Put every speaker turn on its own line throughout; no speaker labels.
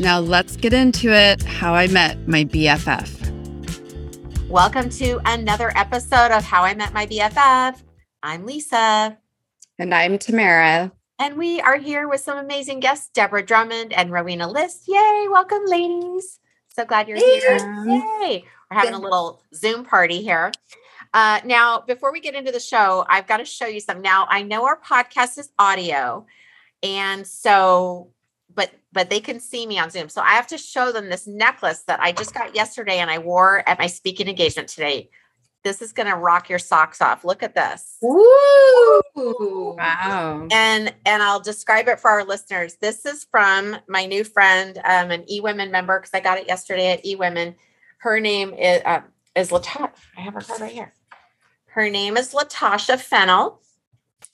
Now let's get into it how I met my BFF.
Welcome to another episode of How I Met My BFF. I'm Lisa.
And I'm Tamara.
And we are here with some amazing guests, Deborah Drummond and Rowena List. Yay, welcome, ladies. So glad you're here. Yay. We're having a little Zoom party here. Uh, now, before we get into the show, I've got to show you some. Now, I know our podcast is audio, and so, but but they can see me on Zoom. So I have to show them this necklace that I just got yesterday and I wore at my speaking engagement today. This is going to rock your socks off. Look at this.
Ooh. Wow.
And and I'll describe it for our listeners. This is from my new friend, um, an eWomen member, because I got it yesterday at eWomen. Her name is uh, is Latasha. I have her card right here. Her name is Latasha Fennel.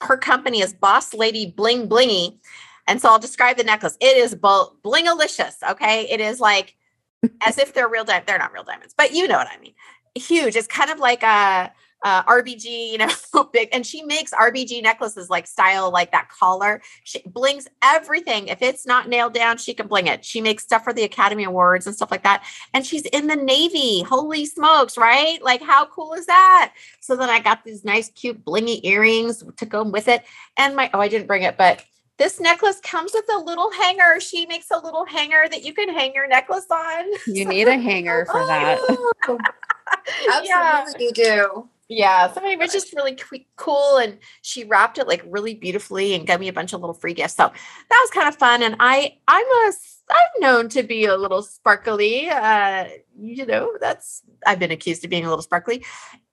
Her company is Boss Lady Bling Blingy. And so I'll describe the necklace. It is blingalicious. Okay. It is like as if they're real diamonds. They're not real diamonds, but you know what I mean huge. It's kind of like a, a RBG, you know, big. And she makes RBG necklaces like style, like that collar. She blings everything. If it's not nailed down, she can bling it. She makes stuff for the Academy Awards and stuff like that. And she's in the Navy. Holy smokes, right? Like, how cool is that? So then I got these nice, cute, blingy earrings to go with it. And my, oh, I didn't bring it, but this necklace comes with a little hanger. She makes a little hanger that you can hang your necklace on.
You need a hanger for that.
Absolutely, yeah. you do. Yeah, so it was just really cool, and she wrapped it like really beautifully and gave me a bunch of little free gifts. So that was kind of fun. And I, I'm a, I'm known to be a little sparkly. Uh, you know, that's I've been accused of being a little sparkly.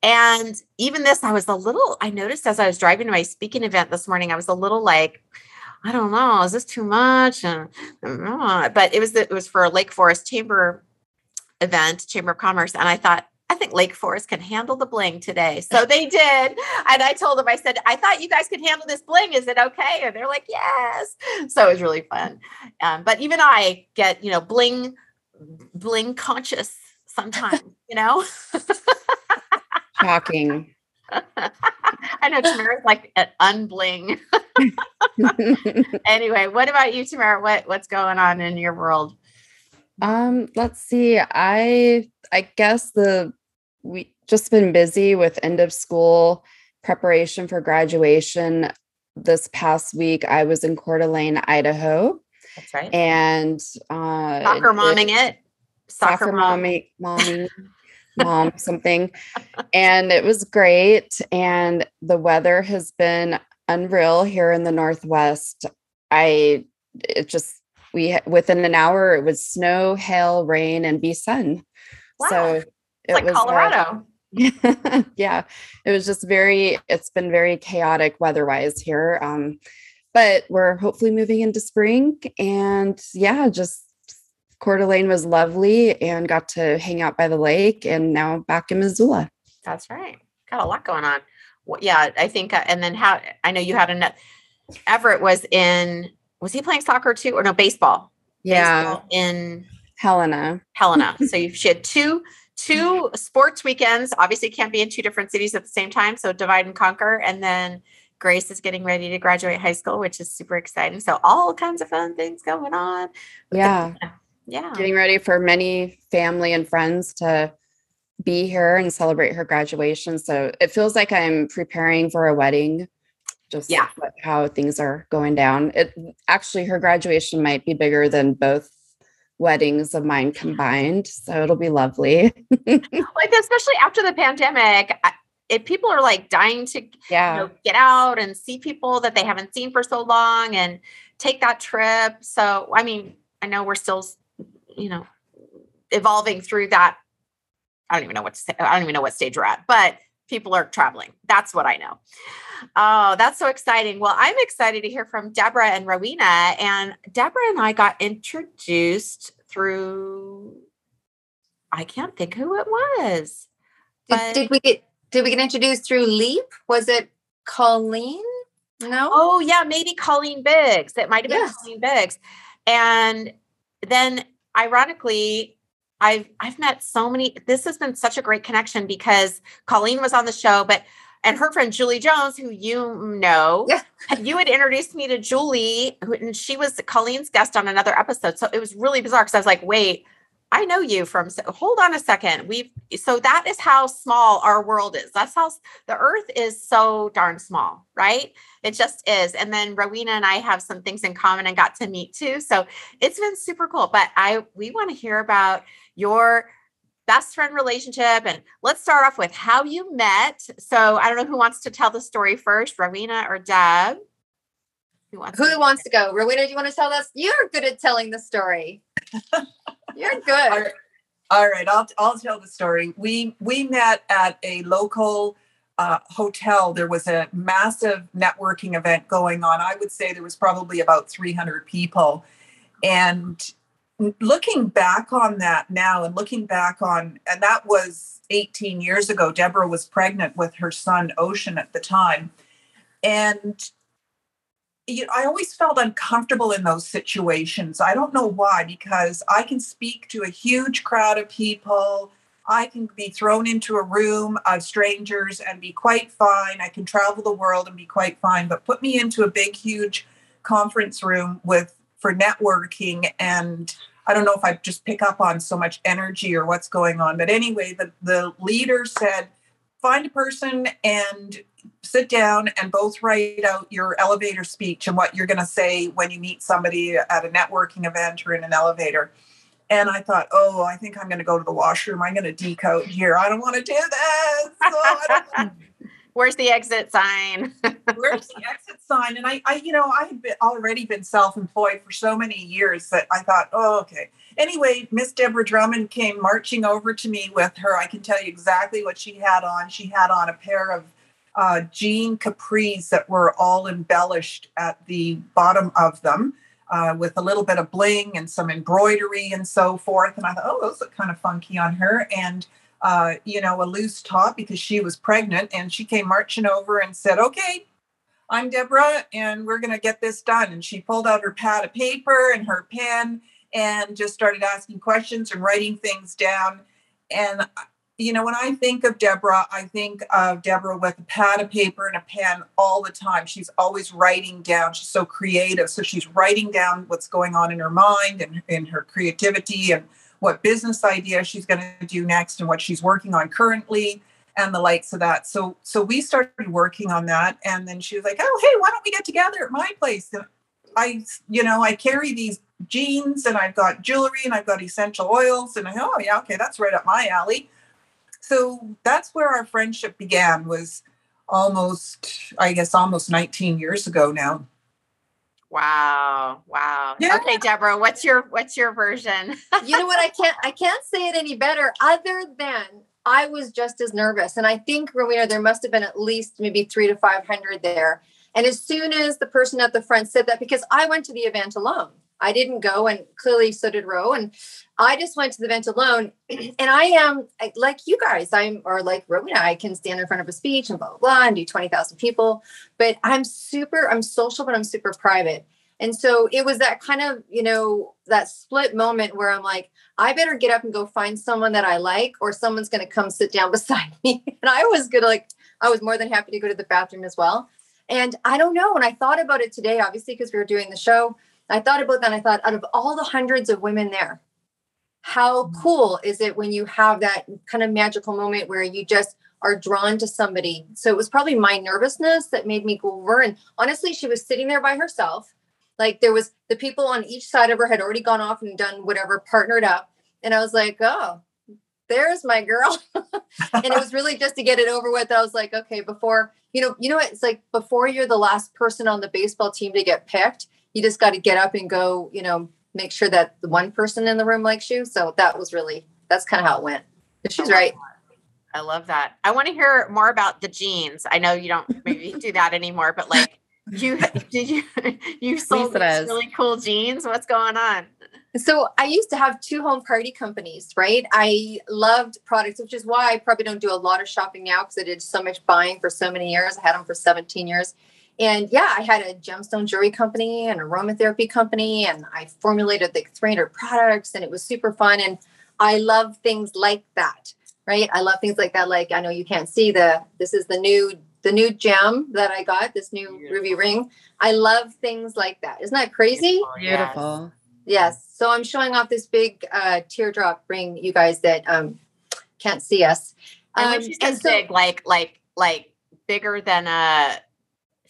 And even this, I was a little. I noticed as I was driving to my speaking event this morning, I was a little like, I don't know, is this too much? And but it was the, it was for a Lake Forest Chamber event, Chamber of Commerce, and I thought I think Lake Forest can handle the bling today. So they did. And I told them, I said, I thought you guys could handle this bling. Is it okay? And they're like, yes. So it was really fun. Um, but even I get, you know, bling, bling conscious sometimes, you know?
Shocking.
I know Tamara's like an unbling. anyway, what about you, Tamara? What what's going on in your world?
Um, let's see. I I guess the we just been busy with end of school preparation for graduation. This past week, I was in Coeur d'Alene, Idaho.
That's right.
And uh,
soccer momming it.
Soccer, soccer mommy, mommy, mom, something. And it was great. And the weather has been unreal here in the Northwest. I, it just, we, within an hour, it was snow, hail, rain, and be sun.
Wow. So it's like was, Colorado.
Uh, yeah, it was just very. It's been very chaotic weather-wise here, um, but we're hopefully moving into spring, and yeah, just Coeur d'Alene was lovely, and got to hang out by the lake, and now back in Missoula.
That's right. Got a lot going on. Well, yeah, I think, uh, and then how I know you had a Everett was in. Was he playing soccer too, or no baseball?
Yeah,
baseball in
Helena.
Helena. so you, she had two two sports weekends. Obviously, can't be in two different cities at the same time. So divide and conquer. And then Grace is getting ready to graduate high school, which is super exciting. So all kinds of fun things going on.
Yeah.
yeah.
Getting ready for many family and friends to be here and celebrate her graduation. So it feels like I'm preparing for a wedding. Just
yeah.
how things are going down. It actually her graduation might be bigger than both weddings of mine combined. So it'll be lovely.
like, especially after the pandemic, if people are like dying to
yeah.
You know, get out and see people that they haven't seen for so long and take that trip. So, I mean, I know we're still, you know, evolving through that. I don't even know what to say. I don't even know what stage we're at, but people are traveling. That's what I know. Oh, that's so exciting. Well, I'm excited to hear from Deborah and Rowena. And Deborah and I got introduced through I can't think who it was.
Did, but, did we get did we get introduced through Leap? Was it Colleen? No.
Oh yeah, maybe Colleen Biggs. It might have been yes. Colleen Biggs. And then ironically, I've I've met so many. This has been such a great connection because Colleen was on the show, but and her friend Julie Jones, who you know, yeah. you had introduced me to Julie, and she was Colleen's guest on another episode. So it was really bizarre because I was like, wait, I know you from hold on a second. We've so that is how small our world is. That's how the earth is so darn small, right? It just is. And then Rowena and I have some things in common and got to meet too. So it's been super cool. But I we want to hear about your best friend relationship and let's start off with how you met. So I don't know who wants to tell the story first, Rowena or Deb.
Who wants, who to, wants to go? Rowena, do you want to tell us? You're good at telling the story. You're good. All right.
All right, I'll I'll tell the story. We we met at a local uh, hotel. There was a massive networking event going on. I would say there was probably about 300 people, and looking back on that now, and looking back on, and that was 18 years ago. Deborah was pregnant with her son Ocean at the time, and you know, I always felt uncomfortable in those situations. I don't know why, because I can speak to a huge crowd of people. I can be thrown into a room of strangers and be quite fine. I can travel the world and be quite fine, but put me into a big, huge conference room with for networking and I don't know if I just pick up on so much energy or what's going on. But anyway, the, the leader said, find a person and sit down and both write out your elevator speech and what you're going to say when you meet somebody at a networking event or in an elevator. And I thought, oh, I think I'm going to go to the washroom. I'm going to decode here. I don't want to do this. Oh,
Where's the exit sign?
Where's the exit sign? And I, I, you know, I had been, already been self-employed for so many years that I thought, oh, okay. Anyway, Miss Deborah Drummond came marching over to me with her. I can tell you exactly what she had on. She had on a pair of uh, jean capris that were all embellished at the bottom of them uh, with a little bit of bling and some embroidery and so forth. And I thought, oh, those look kind of funky on her. And uh, you know, a loose top because she was pregnant. And she came marching over and said, okay, I'm Deborah, and we're going to get this done. And she pulled out her pad of paper and her pen and just started asking questions and writing things down. And you know, when I think of Deborah, I think of Deborah with a pad of paper and a pen all the time. She's always writing down. She's so creative. So she's writing down what's going on in her mind and in her creativity and what business idea she's going to do next and what she's working on currently and the likes of that. So so we started working on that and then she was like, "Oh, hey, why don't we get together at my place?" And I you know, I carry these jeans and I've got jewelry and I've got essential oils and I oh yeah, okay, that's right up my alley so that's where our friendship began was almost i guess almost 19 years ago now.
Wow wow. Yeah. okay deborah what's your what's your version?
You know what? I can't i can't say it any better. Other than i was just as nervous and i think rowena there must have been at least maybe three to five hundred there. And as soon as the person at the front said that because i went to the event alone I didn't go, and clearly so did Roe. And I just went to the event alone. And I am like you guys, I'm or like Rowena, I can stand in front of a speech and blah blah blah and do twenty thousand people. But I'm super, I'm social, but I'm super private. And so it was that kind of, you know, that split moment where I'm like, I better get up and go find someone that I like, or someone's going to come sit down beside me. And I was good, like, I was more than happy to go to the bathroom as well. And I don't know. And I thought about it today, obviously, because we were doing the show, I thought about that. And I thought, out of all the hundreds of women there, how mm-hmm. cool is it when you have that kind of magical moment where you just are drawn to somebody? So it was probably my nervousness that made me go over. And honestly, she was sitting there by herself. Like there was the people on each side of her had already gone off and done whatever, partnered up. And I was like, oh, there's my girl. and it was really just to get it over with. I was like, okay, before, you know, you know, it's like before you're the last person on the baseball team to get picked, you just got to get up and go, you know, make sure that the one person in the room likes you. So that was really, that's kind of how it went. But she's right.
I love that. I want to hear more about the jeans. I know you don't maybe do that anymore, but like You did you you sold
Lisa
these really cool jeans? What's going on?
So I used to have two home party companies, right? I loved products, which is why I probably don't do a lot of shopping now because I did so much buying for so many years. I had them for 17 years. And yeah, I had a gemstone jewelry company and aromatherapy company, and I formulated like 300 products, and it was super fun. And I love things like that, right? I love things like that. Like I know you can't see the this is the new the new gem that I got, this new ruby ring. I love things like that. Isn't that crazy?
Yes.
Beautiful.
Yes. So I'm showing off this big uh, teardrop ring, you guys that um, can't see us.
And
Um,
when she
and
says
so-
big, like like like bigger than a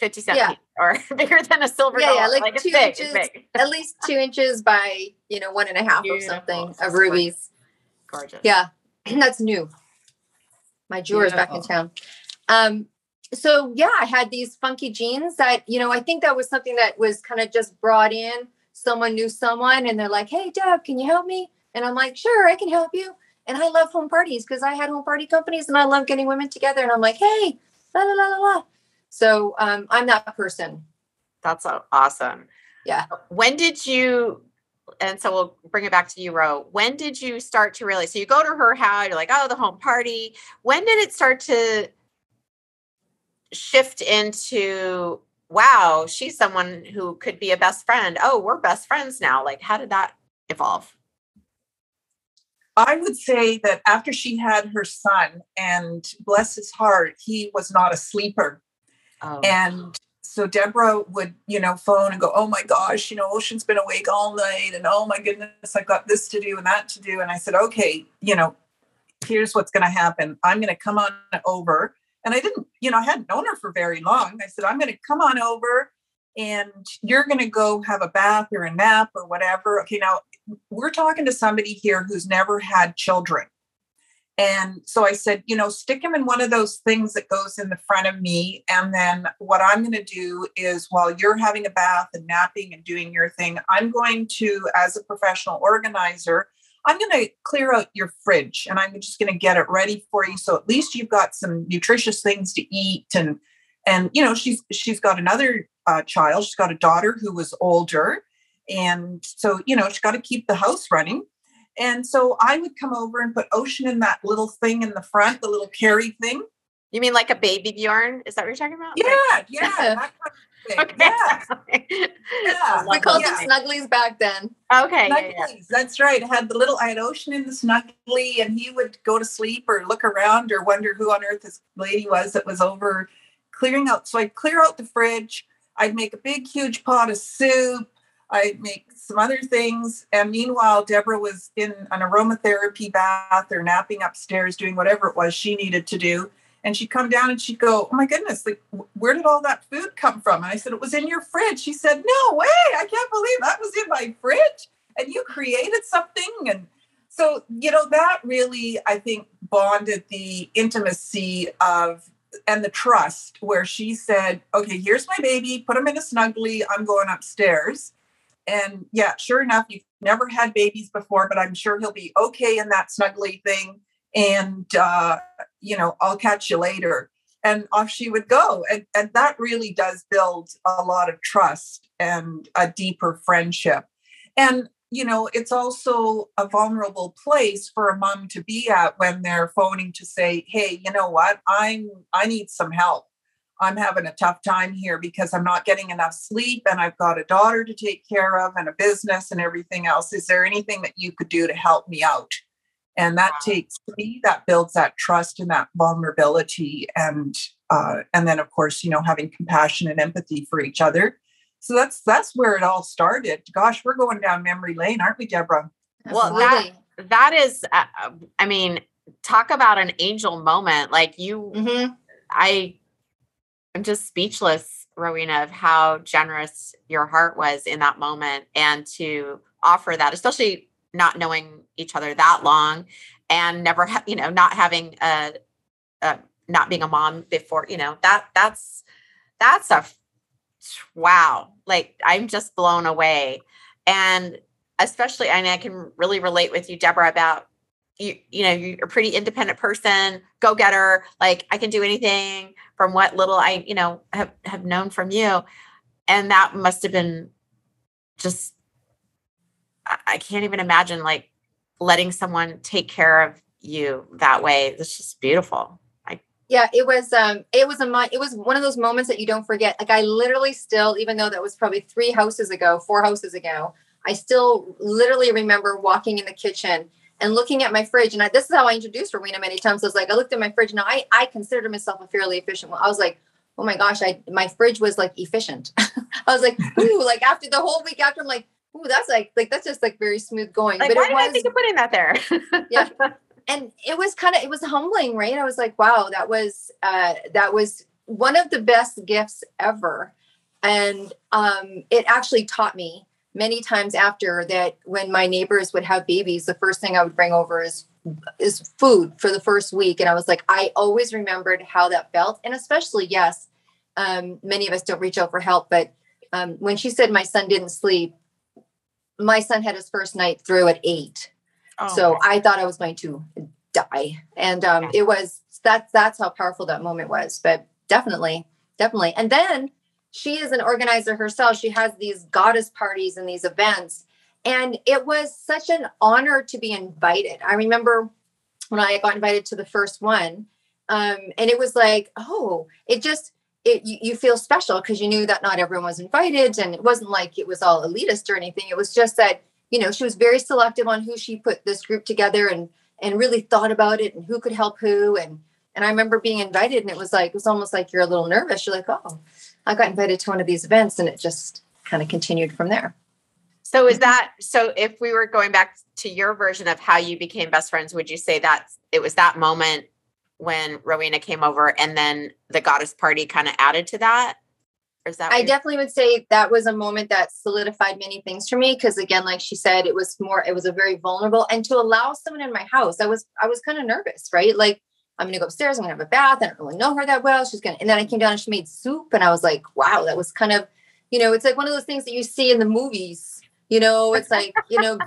fifty cent
Yeah.
or bigger than a silver
Yeah,
dollar.
yeah, like
it's
two
big,
inches.
big.
at least two inches by you know one and a half or
Beautiful.
something
That's
of rubies.
Gorgeous.
Yeah, And that's new. My jeweler's back in town. Um, so yeah, I had these funky jeans that you know I think that was something that was kind of just brought in. Someone knew someone, and they're like, "Hey, Deb, can you help me?" And I'm like, "Sure, I can help you." And I love home parties because I had home party companies, and I love getting women together. And I'm like, "Hey, la la la la la." So um, I'm that person.
That's awesome.
Yeah.
When did you and so we'll bring it back to you, Ro. When did you start to realize? So you go to her house, you're like, oh, the home party. When did it start to shift into, wow, she's someone who could be a best friend? Oh, we're best friends now. Like, how did that evolve?
I would say that after she had her son, and bless his heart, he was not a sleeper.
Oh,
And so Deborah would, you know, phone and go, Oh my gosh, you know, Ocean's been awake all night. And oh my goodness, I've got this to do and that to do. And I said, Okay, you know, here's what's going to happen. I'm going to come on over. And I didn't, you know, I hadn't known her for very long. I said, I'm going to come on over and you're going to go have a bath or a nap or whatever. Okay, now we're talking to somebody here who's never had children. And so I said, you know, stick him in one of those things that goes in the front of me. And then what I'm going to do is while you're having a bath and napping and doing your thing, I'm going to, as a professional organizer, I'm going to clear out your fridge and I'm just going to get it ready for you. So at least you've got some nutritious things to eat. And, and, you know, she's, she's got another uh, child. She's got a daughter who was older. And so, you know, she's got to keep the house running. And so I would come over and put Ocean in that little thing in the front, the little carry thing.
you mean like a baby Bjorn? Is that what you're talking about?
Yeah, yeah, that kind of thing.
Okay.
Yeah, yeah.
We called
Yeah.
them snugglies back then.
Okay. yeah, yeah.
That's right. I had the little, I had Ocean in the snuggly, and he would go to sleep or look around or wonder who on earth this lady was that was over clearing out. So I'd clear out the fridge. I'd make a big, huge pot of soup. I'd make some other things. And meanwhile, Deborah was in an aromatherapy bath or napping upstairs, doing whatever it was she needed to do. And she'd come down and she'd go, Oh my goodness, like, where did all that food come from? And I said, It was in your fridge. She said, No way. I can't believe that was in my fridge. And you created something. And so, you know, that really, I think, bonded the intimacy of and the trust where she said, Okay, here's my baby, put him in a snuggly. I'm going upstairs. And yeah, sure enough, you've never had babies before, but I'm sure he'll be okay in that snuggly thing. And, uh, you know, I'll catch you later. And off she would go. And, and that really does build a lot of trust and a deeper friendship. And, you know, it's also a vulnerable place for a mom to be at when they're phoning to say, hey, you know what? I'm I need some help. I'm having a tough time here because I'm not getting enough sleep and I've got a daughter to take care of and a business and everything else. Is there anything that you could do to help me out? And that takes to me that builds that trust and that vulnerability and uh, and then of course you know having compassion and empathy for each other. So that's that's where it all started. Gosh, we're going down memory lane, aren't we, Deborah?
Well, that- That is, uh, I mean, talk about an angel moment. Like you,
Mhm.
I am just speechless, Rowena, of how generous your heart was in that moment and to offer that, especially not knowing each other that long and never, ha- you know, not having a, a, not being a mom before, you know, that that's, that's a, wow. Like I'm just blown away. And especially, and I can really relate with you, Deborah, about you, you know, you're a pretty independent person, go getter. Like I can do anything from what little I, you know, have, have known from you. and that must have been just I, can't even imagine like letting someone take care of you that way. It's just beautiful. I
yeah, it was um it was a it was one of those moments that you don't forget. Like I literally still, even though that was probably three houses ago, four houses ago, I still literally remember walking in the kitchen and looking at my fridge. And I, this is how I introduced Rowena many times. I was like, I looked at my fridge. Now I I considered myself a fairly efficient one. I was like, oh my gosh, I my fridge was like efficient. I was like, ooh, like after the whole week after, I'm like, ooh, that's like like that's just like very smooth going.
like,
but
why
it
did
was
I think of putting that there?
Yeah. and it was kind of it was humbling, right? I was like, wow, that was uh that was one of the best gifts ever. And um it actually taught me many times after that when my neighbors would have babies, the first thing I would bring over is is food for the first week. And I was like, I always remembered how that felt. And especially, yes, um, many of us don't reach out for help, but um, when she said my son didn't sleep, my son had his first night through at eight.
Oh,
so. I thought I was going to die. And um, it was that's that's how powerful that moment was. But definitely, definitely. And then she is an organizer herself. She has these goddess parties and these events. And it was such an honor to be invited. I remember when I got invited to the first one, um, and it was like, oh, it just it you, you feel special because you knew that not everyone was invited, and it wasn't like it was all elitist or anything. It was just that you know she was very selective on who she put this group together and and really thought about it and who could help who and and I remember being invited and it was like it was almost like you're a little nervous. You're like, oh, I got invited to one of these events, and it just kind of continued from there.
So is that so if we were going back to your version of how you became best friends, would you say that it was that moment when Rowena came over and then the goddess party kind of added to that? Or is that
I definitely would say that was a moment that solidified many things for me because again, like she said, it was more, it was a very vulnerable and to allow someone in my house, I was, I was kind of nervous, right? Like I'm gonna go upstairs, I'm gonna have a bath. I don't really know her that well. She's gonna, and then I came down and she made soup, and I was like, wow, that was kind of, you know, it's like one of those things that you see in the movies. You know, it's like you know,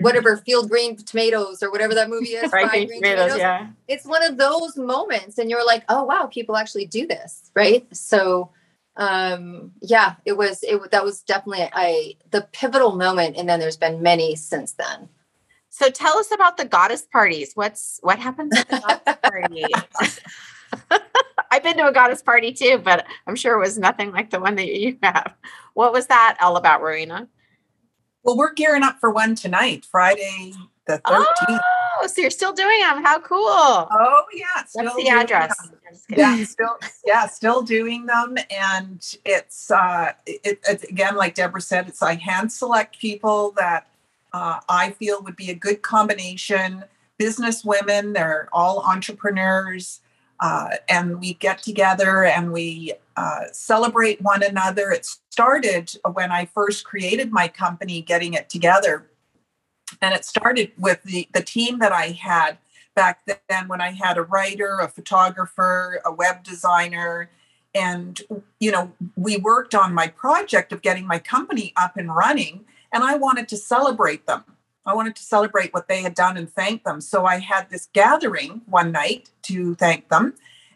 whatever field green tomatoes or whatever that movie is.
Right,
fried
green tomatoes, yeah.
it's one of those moments and you're like oh wow people actually do this right so um yeah it was it that was definitely a the pivotal moment and then there's been many since then
So tell us about the goddess parties. What's what happens at the goddess party? I've been to a goddess party too, but I'm sure it was nothing like the one that you have. What was that all about, Rowena?
Well, we're gearing up for one tonight, Friday the 13th.
Oh, so you're still doing them. How cool.
Oh, yeah.
What's the address?
them.
I'm just kidding.
Yeah, still, yeah, still doing them, and it's uh, it, it again, like Deborah said, it's I hand select people that uh, I feel would be a good combination. Business women, they're all entrepreneurs, uh, and we get together and we uh, celebrate one another. It started when I first created my company, getting it together, and it started with the the team that I had back then when I had a writer, a photographer, a web designer, and you know, we worked on my project of getting my company up and running, and I wanted to celebrate them. I wanted to celebrate what they had done and thank them. So I had this gathering one night to thank them.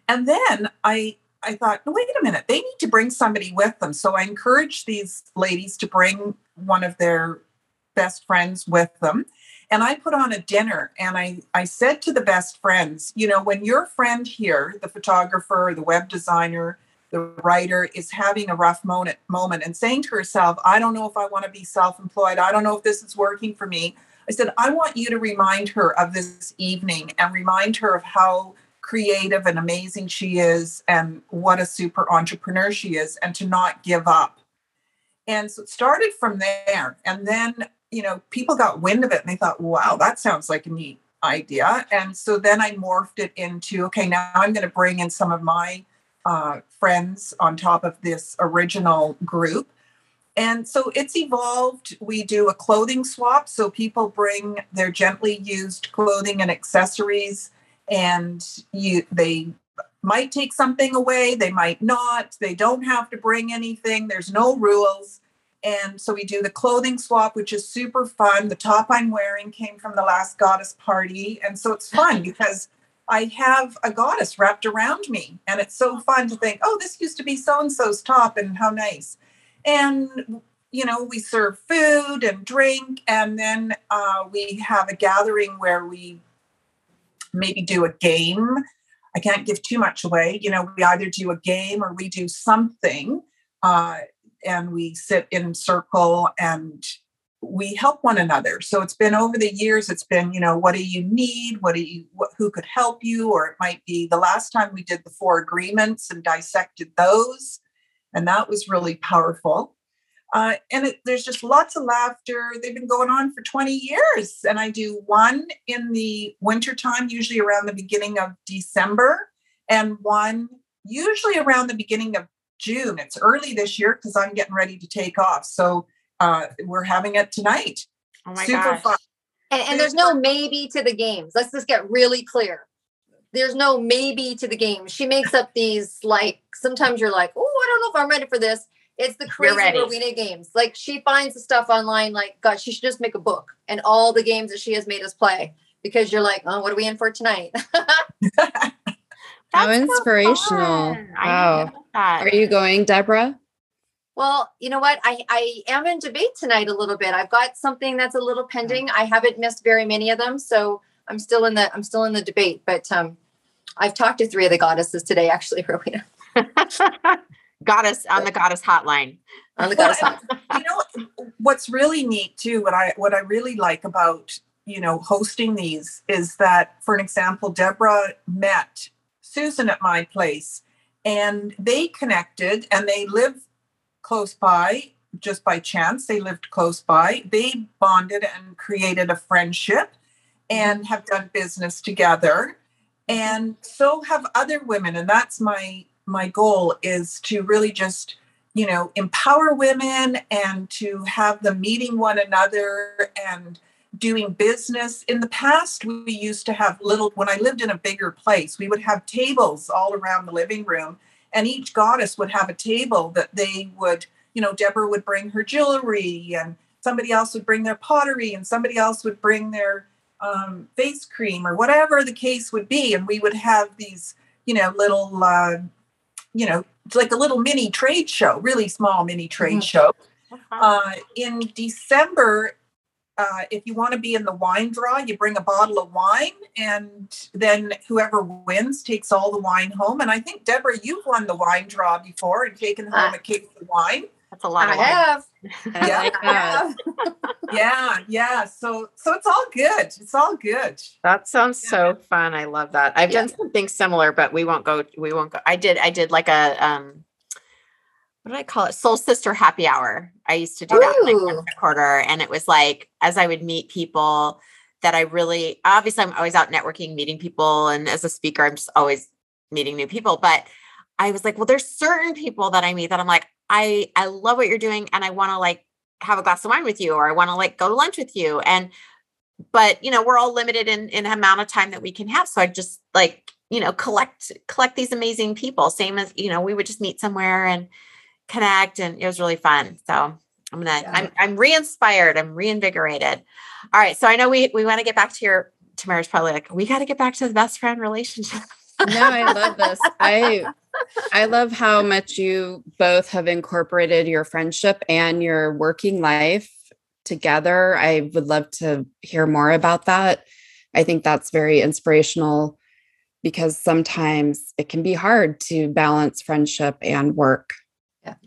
And then I I thought, wait a minute, they need to bring somebody with them. So I encouraged these ladies to bring one of their best friends with them and I put on a dinner and I, I said to the best friends, you know, when your friend here, the photographer, the web designer, the writer is having a rough moment, moment and saying to herself, I don't know if I want to be self employed. I don't know if this is working for me. I said, I want you to remind her of this evening and remind her of how creative and amazing she is and what a super entrepreneur she is and to not give up. And so it started from there. And then you know, people got wind of it and they thought, wow, that sounds like a neat idea. And so then I morphed it into, okay, now I'm going to bring in some of my uh, friends on top of this original group. And so it's evolved. We do a clothing swap. So people bring their gently used clothing and accessories, and you they might take something away, they might not. They don't have to bring anything. There's no rules. And so we do the clothing swap, which is super fun. The top I'm wearing came from the last goddess party. And so it's fun because I have a goddess wrapped around me. And it's so fun to think, oh, this used to be so and so's top, and how nice. and you know we serve food and drink and then uh, we have a gathering where we maybe do a game i can't give too much away you know we either do a game or we do something uh, and we sit in circle and we help one another. So it's been over the years it's been you know what do you need? What do you what, who could help you? Or it might be the last time we did the four agreements and dissected those and that was really powerful. Uh, and it, there's just lots of laughter. They've been going on for 20 years and i do one in the wintertime usually around the beginning of december and one usually around the beginning of june. It's early this year because i'm getting ready to take off. So uh, we're having it tonight.
Oh my
Super
gosh.
fun.
And, and there's no maybe to the games. Let's just get really clear. There's no maybe to the game. She makes up these like sometimes you're like, oh, I don't know if I'm ready for this. It's the crazy
ready.
Rowena games. Like she finds the stuff online. Like, God, she should just make a book and all the games that she has made us play because you're like, oh, what are we in for tonight?
How
That's so
inspirational.
fun.
Wow.
love that.
Are you going, Deborah?
Well, you know what? I, I am in debate tonight a little bit. I've got something that's a little pending. I haven't missed very many of them, so I'm still in the I'm still in the debate. But um, I've talked to three of the goddesses today, actually, Rowena,
goddess on the goddess hotline.
on the
Well,
goddess. hot.
you know what's really neat too what i what i really like about you know hosting these is that for an example deborah met susan at my place and they connected and they live close by just by chance they lived close by. They bonded and created a friendship and have done business together. And so have other women and that's my my goal is to really just you know empower women and to have them meeting one another and doing business. In the past we used to have little when i lived in a bigger place we would have tables all around the living room and each goddess would have a table that they would you know deborah would bring her jewelry and somebody else would bring their pottery and somebody else would bring their um, face cream or whatever the case would be and we would have these you know little uh, you know like a little mini trade show, really small mini trade
Mhm.
show. Uh, in December, uh, if you want to be in the wine draw, you bring a bottle of wine, and then whoever wins takes all the wine home. And I think Deborah, you've won the wine draw before and taken home a case of wine.
That's a lot
I
of wine.
have.
Yeah.
I have.
Yeah, yeah. So, so it's all good. It's all good.
That sounds
Yeah.
so fun. I love that. I've
Yeah.
done something similar, but we won't go. We won't go. I did. I did like a um, what did I call it? Soul Sister Happy Hour. I used to do that like
Ooh.
quarter, and it was like as I would meet people that I really obviously I'm always out networking, meeting people, and as a speaker, I'm just always meeting new people. But I was like, well, there's certain people that I meet that I'm like, I I love what you're doing, and I want to like have a glass of wine with you, or I want to like go to lunch with you, and but you know we're all limited in in amount of time that we can have so i just like you know collect collect these amazing people same as you know we would just meet somewhere and connect and it was really fun so i'm gonna
Yeah.
i'm i'm re-inspired i'm reinvigorated all right so i know we we want to get back to your tamara's probably like we got to get back to the best friend relationship
no, I love this. I I love how much you both have incorporated your friendship and your working life together. I would love to hear more about that. I think that's very inspirational because sometimes it can be hard to balance friendship and work.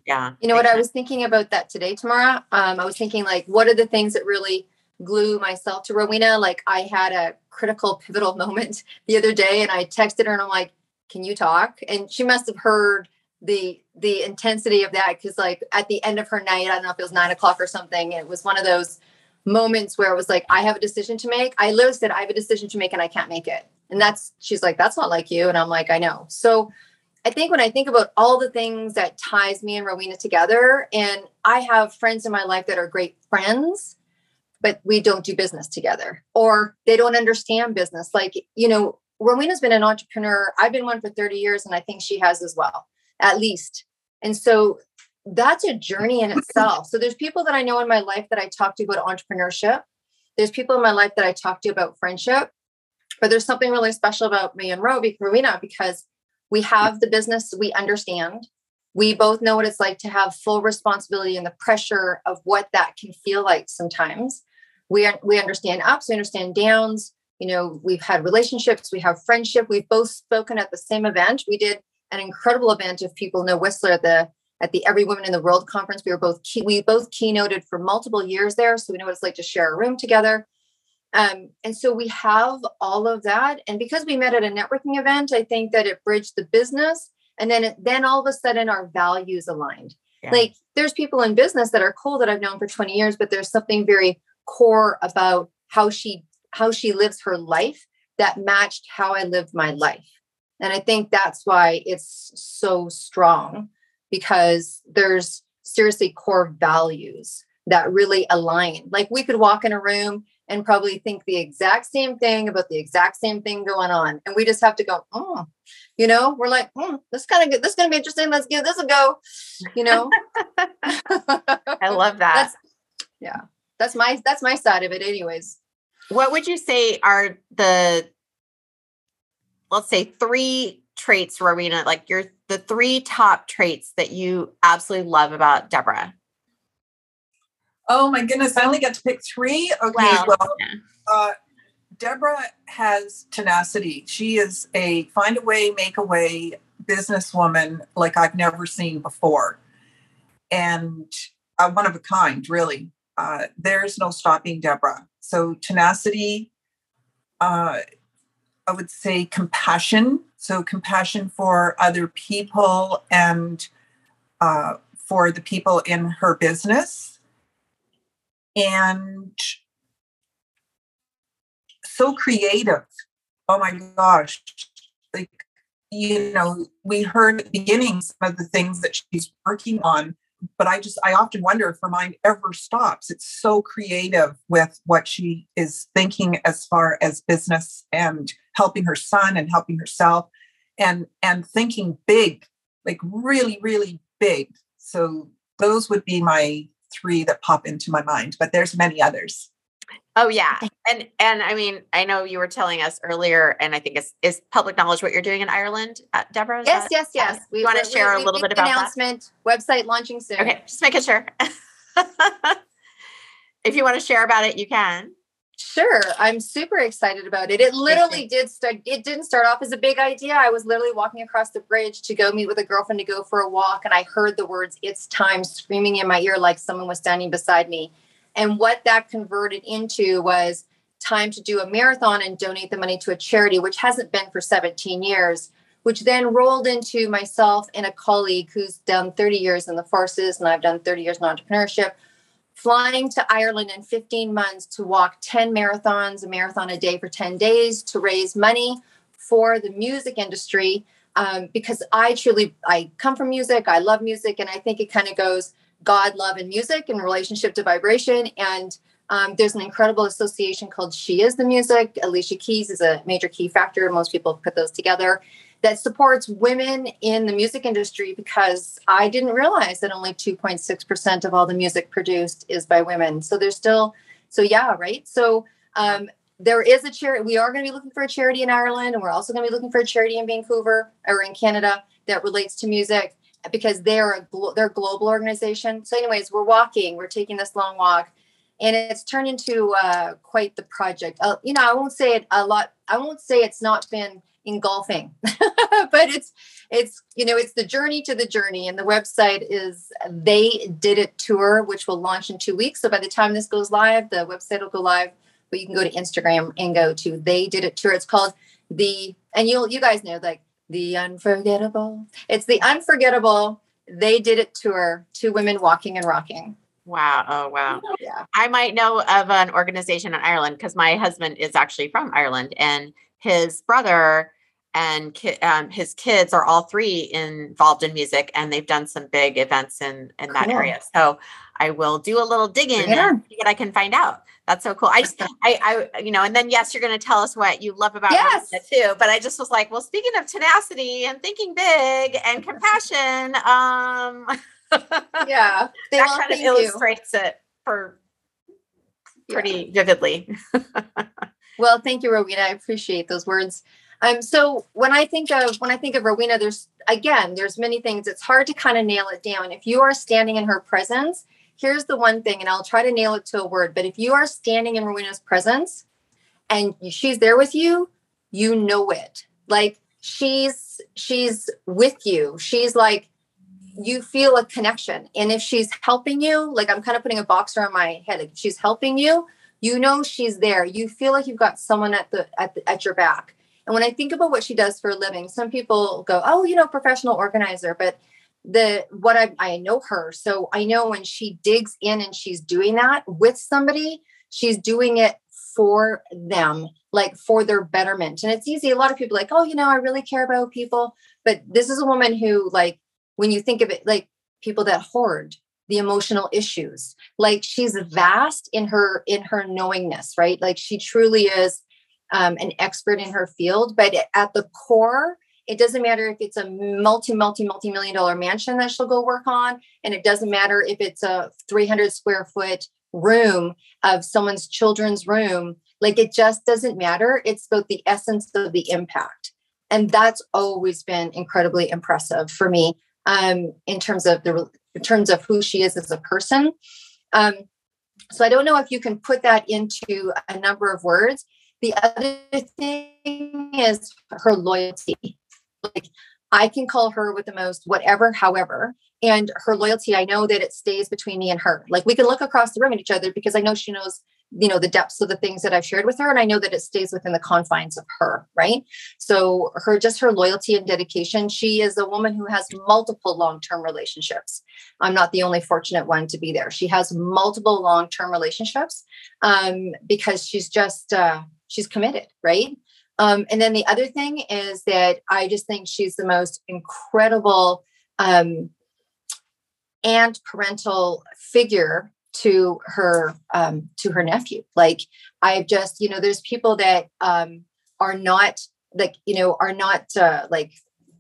Yeah
You know what? I was thinking about that today, Tamara. Um, I was thinking like, what are the things that really glue myself to Rowena? Like, I had a critical, pivotal moment the other day, and I texted her, and I'm like, "Can you talk?" And she must have heard the the intensity of that because, like, at the end of her night, I don't know if it was nine o'clock or something. It was one of those moments where it was like, I have a decision to make. I literally said, I have a decision to make, and I can't make it. And that's she's like, that's not like you, and I'm like, I know. So I think when I think about all the things that ties me and Rowena together, and I have friends in my life that are great friends, but we don't do business together, or they don't understand business. Like, you know, Rowena's been an entrepreneur. I've been one for 30 years, and I think she has as well, at least. And so that's a journey in itself. So there's people that I know in my life that I talk to about entrepreneurship. There's people in my life that I talk to about friendship. But there's something really special about me and Ro- Rowena because we have the business we understand we both know what it's like to have full responsibility and the pressure of what that can feel like sometimes. We, we understand ups, we understand downs. You know, we've had relationships, we have friendship. We've both spoken at the same event. We did an incredible event if people know Whistler at the at the Every Woman in the World conference. We were both key, we both keynoted for multiple years there, so we know what it's like to share a room together. Um, and so we have all of that. And because we met at a networking event, I think that it bridged the business. And then, it, then all of a sudden, our values aligned. Yeah. Like there's people in business that are cool that I've known for 20 years, but there's something very core about how she how she lives her life that matched how I lived my life. And I think that's why it's so strong because there's seriously core values that really align. Like we could walk in a room and probably think the exact same thing about the exact same thing going on. And we just have to go, oh, you know, we're like, hmm, this kind of good. This is going to be interesting. Let's give this a go. You know,
I love that.
That's, yeah, that's my, that's my side of it anyways.
What would you say are the, let's say three traits, Rowena, like your, the three top traits that you absolutely love about Deborah?
Oh my goodness, I only get to pick three. Okay, well, well uh, Deborah has tenacity. She is a find a way, make a way businesswoman like I've never seen before, and uh, one of a kind, really. Uh, there's no stopping Deborah. So tenacity. Uh, I would say compassion. So compassion for other people and uh, for the people in her business and so creative. Oh my gosh. Like, you know, we heard at the beginning some of the things that she's working on, but I just, I often wonder if her mind ever stops. It's so creative with what she is thinking as far as business and helping her son and helping herself and, and thinking big, like really, really big. So those would be my three that pop into my mind, but there's many others.
Oh yeah. And and I mean, I know you were telling us earlier, and I think it's is public knowledge what you're doing in Ireland, uh, Deborah.
Yes, that, yes, yes.
We want to share we, a little bit about
announcement. That? Website launching soon.
Okay, just making sure. if you want to share about it, you can.
Sure, I'm super excited about it. It literally did start. It didn't start off as a big idea. I was literally walking across the bridge to go meet with a girlfriend to go for a walk, and I heard the words "It's time" screaming in my ear like someone was standing beside me. And what that converted into was time to do a marathon and donate the money to a charity, which hasn't been for 17 years. Which then rolled into myself and a colleague who's done 30 years in the forces, and I've done 30 years in entrepreneurship flying to Ireland in 15 months to walk 10 marathons, a marathon a day for 10 days to raise money for the music industry. Um, because I truly, I come from music, I love music, and I think it kind of goes God, love, and music in relationship to vibration. And um, there's an incredible association called She Is the Music. Alicia Keys is a major key factor. Most people put those together that supports women in the music industry because I didn't realize that only 2.6% of all the music produced is by women. So there's still, so yeah, right? So um, there is a charity, we are going to be looking for a charity in Ireland, and we're also going to be looking for a charity in Vancouver or in Canada that relates to music because they're a glo- they're a global organization. So, anyways, we're walking, we're taking this long walk, and it's turned into uh, quite the project. Uh, you know, I won't say it a lot. I won't say it's not been engulfing but it's it's you know it's the journey to the journey and the website is they did it tour which will launch in two weeks so by the time this goes live the website will go live but you can go to instagram and go to they did it tour it's called the and you'll you guys know like the unforgettable it's the unforgettable they did it tour two women walking and rocking
Wow. Oh, wow. Yeah. I might know of an organization in Ireland because my husband is actually from Ireland and his brother and ki- um, his kids are all three involved in music and they've done some big events in in that area so i will do a little digging yeah. and see what i can find out that's so cool i just i i you know and then yes you're going to tell us what you love about
yes.
too but i just was like well speaking of tenacity and thinking big and compassion um
yeah
that kind of illustrates you. it for pretty yeah. vividly
well thank you rowena i appreciate those words Um, so when I think of when I think of Rowena, there's again, there's many things. It's hard to kind of nail it down. If you are standing in her presence, here's the one thing, and I'll try to nail it to a word. But if you are standing in Rowena's presence and she's there with you, you know it. Like she's she's with you. She's like you feel a connection. And if she's helping you, like I'm kind of putting a box around my head, like she's helping you, you know she's there. You feel like you've got someone at the at the, at your back. And when I think about what she does for a living, some people go, "Oh, you know, professional organizer," but the what I I know her, so I know when she digs in and she's doing that with somebody, she's doing it for them, like for their betterment. And it's easy. A lot of people like, "Oh, you know, I really care about people," but this is a woman who like when you think of it like people that hoard the emotional issues like she's vast in her in her knowingness right like she truly is um, an expert in her field but at the core it doesn't matter if it's a multi multi multi million dollar mansion that she'll go work on and it doesn't matter if it's a 300 square foot room of someone's children's room like it just doesn't matter it's about the essence of the impact and that's always been incredibly impressive for me um, in terms of the in terms of who she is as a person. Um, so I don't know if you can put that into a number of words. The other thing is her loyalty. Like I can call her with the most whatever, however, and her loyalty. I know that it stays between me and her. Like we can look across the room at each other because I know she knows you know the depths of the things that i've shared with her and i know that it stays within the confines of her right so her just her loyalty and dedication she is a woman who has multiple long-term relationships i'm not the only fortunate one to be there she has multiple long-term relationships um, because she's just uh, she's committed right? Um, and then the other thing is that i just think she's the most incredible um, and parental figure to her um, to her nephew. Like i've just you know there's people that um, are not like you know are not uh, like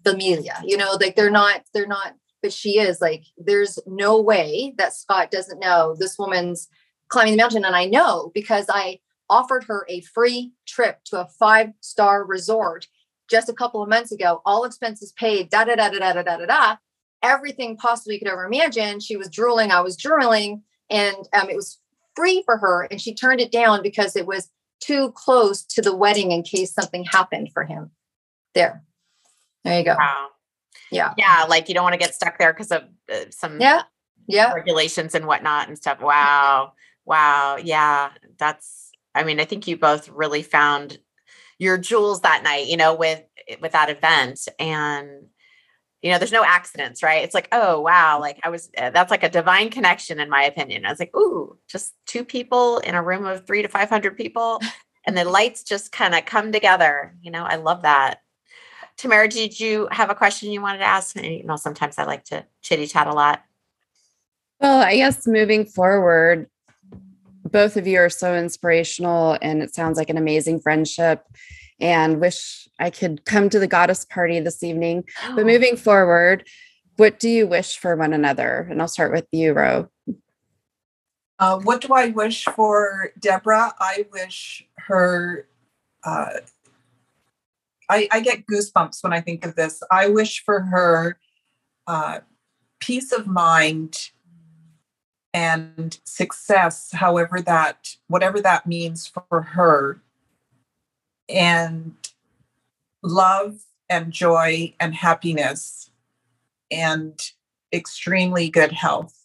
familia you know like they're not they're not but she is like there's no way that scott doesn't know this woman's climbing the mountain. And i know because i offered her a free trip to a five star resort just a couple of months ago all expenses paid da da da da da da da da everything possible you could ever imagine she was drooling i was drooling and um, it was free for her and she turned it down because it was too close to the wedding in case something happened for him there there you go
Wow.
yeah
Yeah. Like you don't want to get stuck there because of uh, some
yeah yeah
regulations and whatnot and stuff. Wow. Wow. Yeah. That's, I mean, I think you both really found your jewels that night, you know, with, with that event. And, you know, there's no accidents, right? It's like, oh, wow. Like I was, uh, that's like a divine connection, in my opinion. I was like, ooh, just two people in a room of three to 500 people. And the lights just kind of come together. You know, I love that. Tamara, did you have a question you wanted to ask? And, You know, sometimes I like to chitty chat a lot.
Well, I guess moving forward, both of you are so inspirational and it sounds like an amazing friendship and wish I could come to the goddess party this evening. But moving forward, what do you wish for one another? And I'll start with you, Ro.
Uh, what do I wish for Deborah? I wish her. Uh, I, I get goosebumps when I think of this. I wish for her uh, peace of mind and success, however that, whatever that means for her, and love and joy and happiness and extremely good health.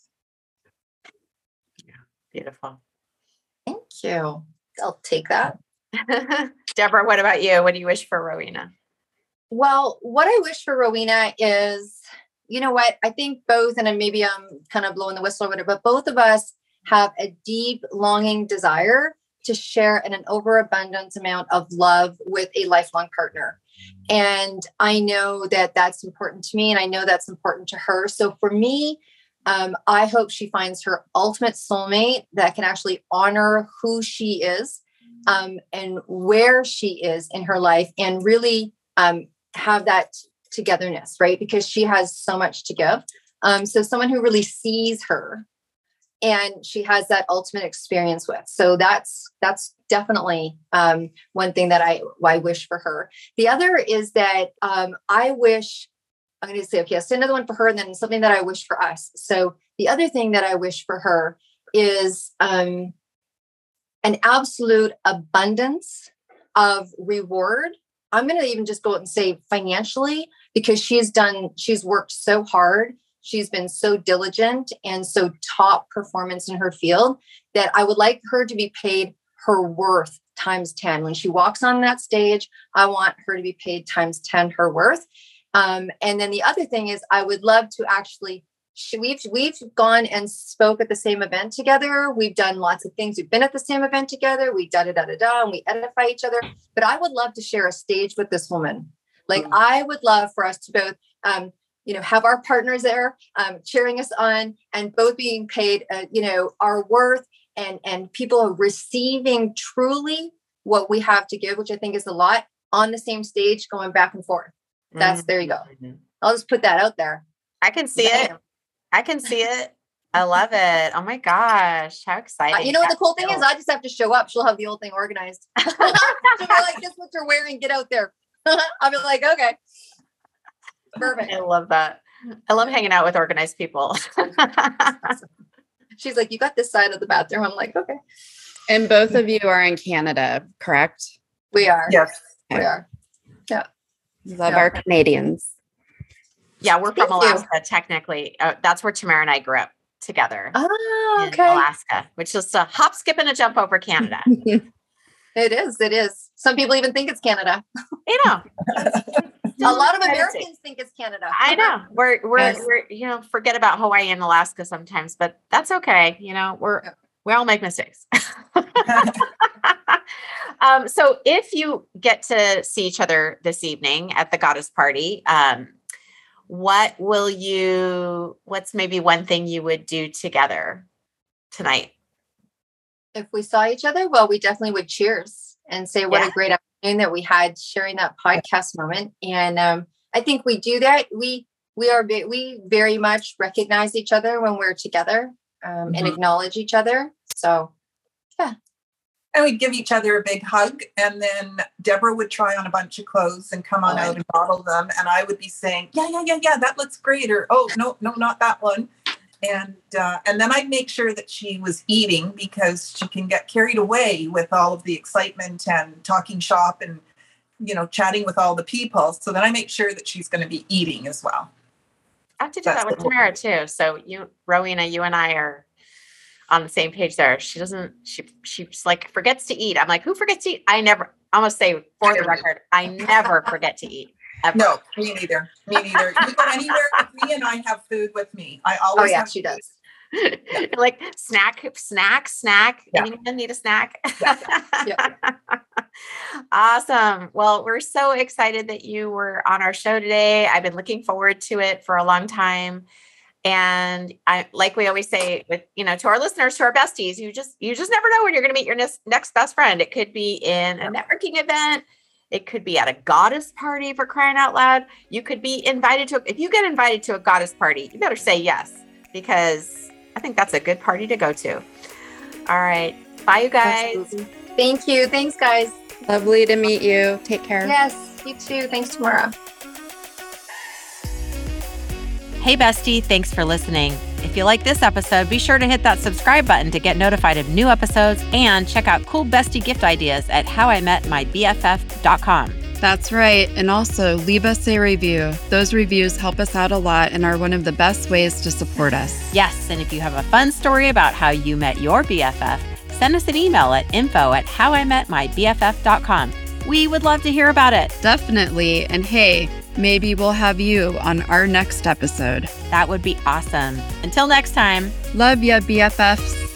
Yeah, beautiful.
thank you i'll take that
Deborah, what about you? What do you wish for Rowena?
Well, what I wish for Rowena is, you know what? I think both, and maybe I'm kind of blowing the whistle or whatever, but both of us have a deep longing desire to share an overabundance amount of love with a lifelong partner. And I know that that's important to me, and I know that's important to her. So for me, um, I hope she finds her ultimate soulmate that can actually honor who she is um, and where she is in her life and really um, have that togetherness, right? Because she has so much to give. Um, so someone who really sees her and she has that ultimate experience with. So that's that's definitely um, one thing that I I wish for her. The other is that um, I wish I'm going to say okay, I'll say another one for her, and then something that I wish for us. So the other thing that I wish for her is um, an absolute abundance of reward. I'm going to even just go out and say financially because she's done she's worked so hard she's been so diligent and so top performance in her field that I would like her to be paid her worth times 10. When she walks on that stage, I want her to be paid times 10 her worth. Um, and then the other thing is, I would love to actually. We've we've gone and spoke at the same event together. We've done lots of things. We've been at the same event together. We da da da da da, and we edify each other. But I would love to share a stage with this woman. Like mm-hmm. I would love for us to both um, you know have our partners there um, cheering us on and both being paid uh, you know our worth and and people are receiving truly what we have to give which i think is a lot on the same stage going back and forth that's mm-hmm. there you go mm-hmm. i'll just put that out there
i can see it i can see it i love it oh my gosh how exciting uh,
you know what the cool thing is i just have to show up she'll have the whole thing organized she'll be like this what you're wearing get out there i'll be like okay
Perfect. I love that. I love hanging out with organized people.
She's like, You got this side of the bathroom. I'm like, Okay.
And both of you are in Canada, correct?
We are.
Yes.
We are. Yeah.
Love yeah. our Canadians.
Yeah, we're Thank from Alaska, you. technically. Uh, that's where Tamara and I grew up together.
Oh, okay.
Alaska, which is a hop, skip, and a jump over Canada.
it is. It is. Some people even think it's Canada.
You know.
a lot of Americans think it's Canada.
I know. We're we're yes. we're you know forget about Hawaii and Alaska sometimes, but that's okay. You know, we're we all make mistakes. um, so if you get to see each other this evening at the goddess party, um, what will you? What's maybe one thing you would do together tonight?
If we saw each other, well, we definitely would cheers and say what yeah. a great afternoon that we had sharing that podcast moment. And um, I think we do that. We we are we very much recognize each other when we're together um, mm-hmm. and acknowledge each other. So yeah.
And we'd give each other a big hug. And then Deborah would try on a bunch of clothes and come on oh, out and model them. And I would be saying, Yeah, yeah, yeah, yeah, that looks great. Or, oh, no, no, not that one and uh, and then I'd make sure that she was eating because she can get carried away with all of the excitement and talking shop and you know chatting with all the people. So then I make sure that she's going to be eating as well.
I have to do That's that with Tamara too. So you, Rowena, you and I are on the same page there. She doesn't. She she's like forgets to eat. I'm like, who forgets to eat? I never. I must say for the record, I never forget to eat.
Ever. No, me neither. Me neither. You go anywhere with me, and I have food with me. I oh, always.
Oh yeah, she does.
like snack, snack, snack. Yeah. Anyone need a snack? Yeah. awesome. Well, we're so excited that you were on our show today. I've been looking forward to it for a long time. And I like we always say with you know to our listeners, to our besties, you just you just never know when you're going to meet your next, next best friend. It could be in a networking event it could be at a goddess party for crying out loud. You could be invited to, if you get invited to a goddess party, you better say yes because I think that's a good party to go to. All right. Bye, you guys. Absolutely.
Thank you. Thanks, guys.
Lovely to meet you. Take care.
Yes, you too. Thanks, Tamara.
Hey, bestie. Thanks for listening. If you like this episode, be sure to hit that subscribe button to get notified of new episodes and check out cool bestie gift ideas at howimetmybff.com.
That's right. And also leave us a review. Those reviews help us out a lot and are one of the best ways to support us.
Yes. And if you have a fun story about how you met your BFF, send us an email at info at howimetmybff.com. We would love to hear about it.
Definitely. And hey, Maybe we'll have you on our next episode.
That would be awesome. Until next time.
Love ya, BFFs.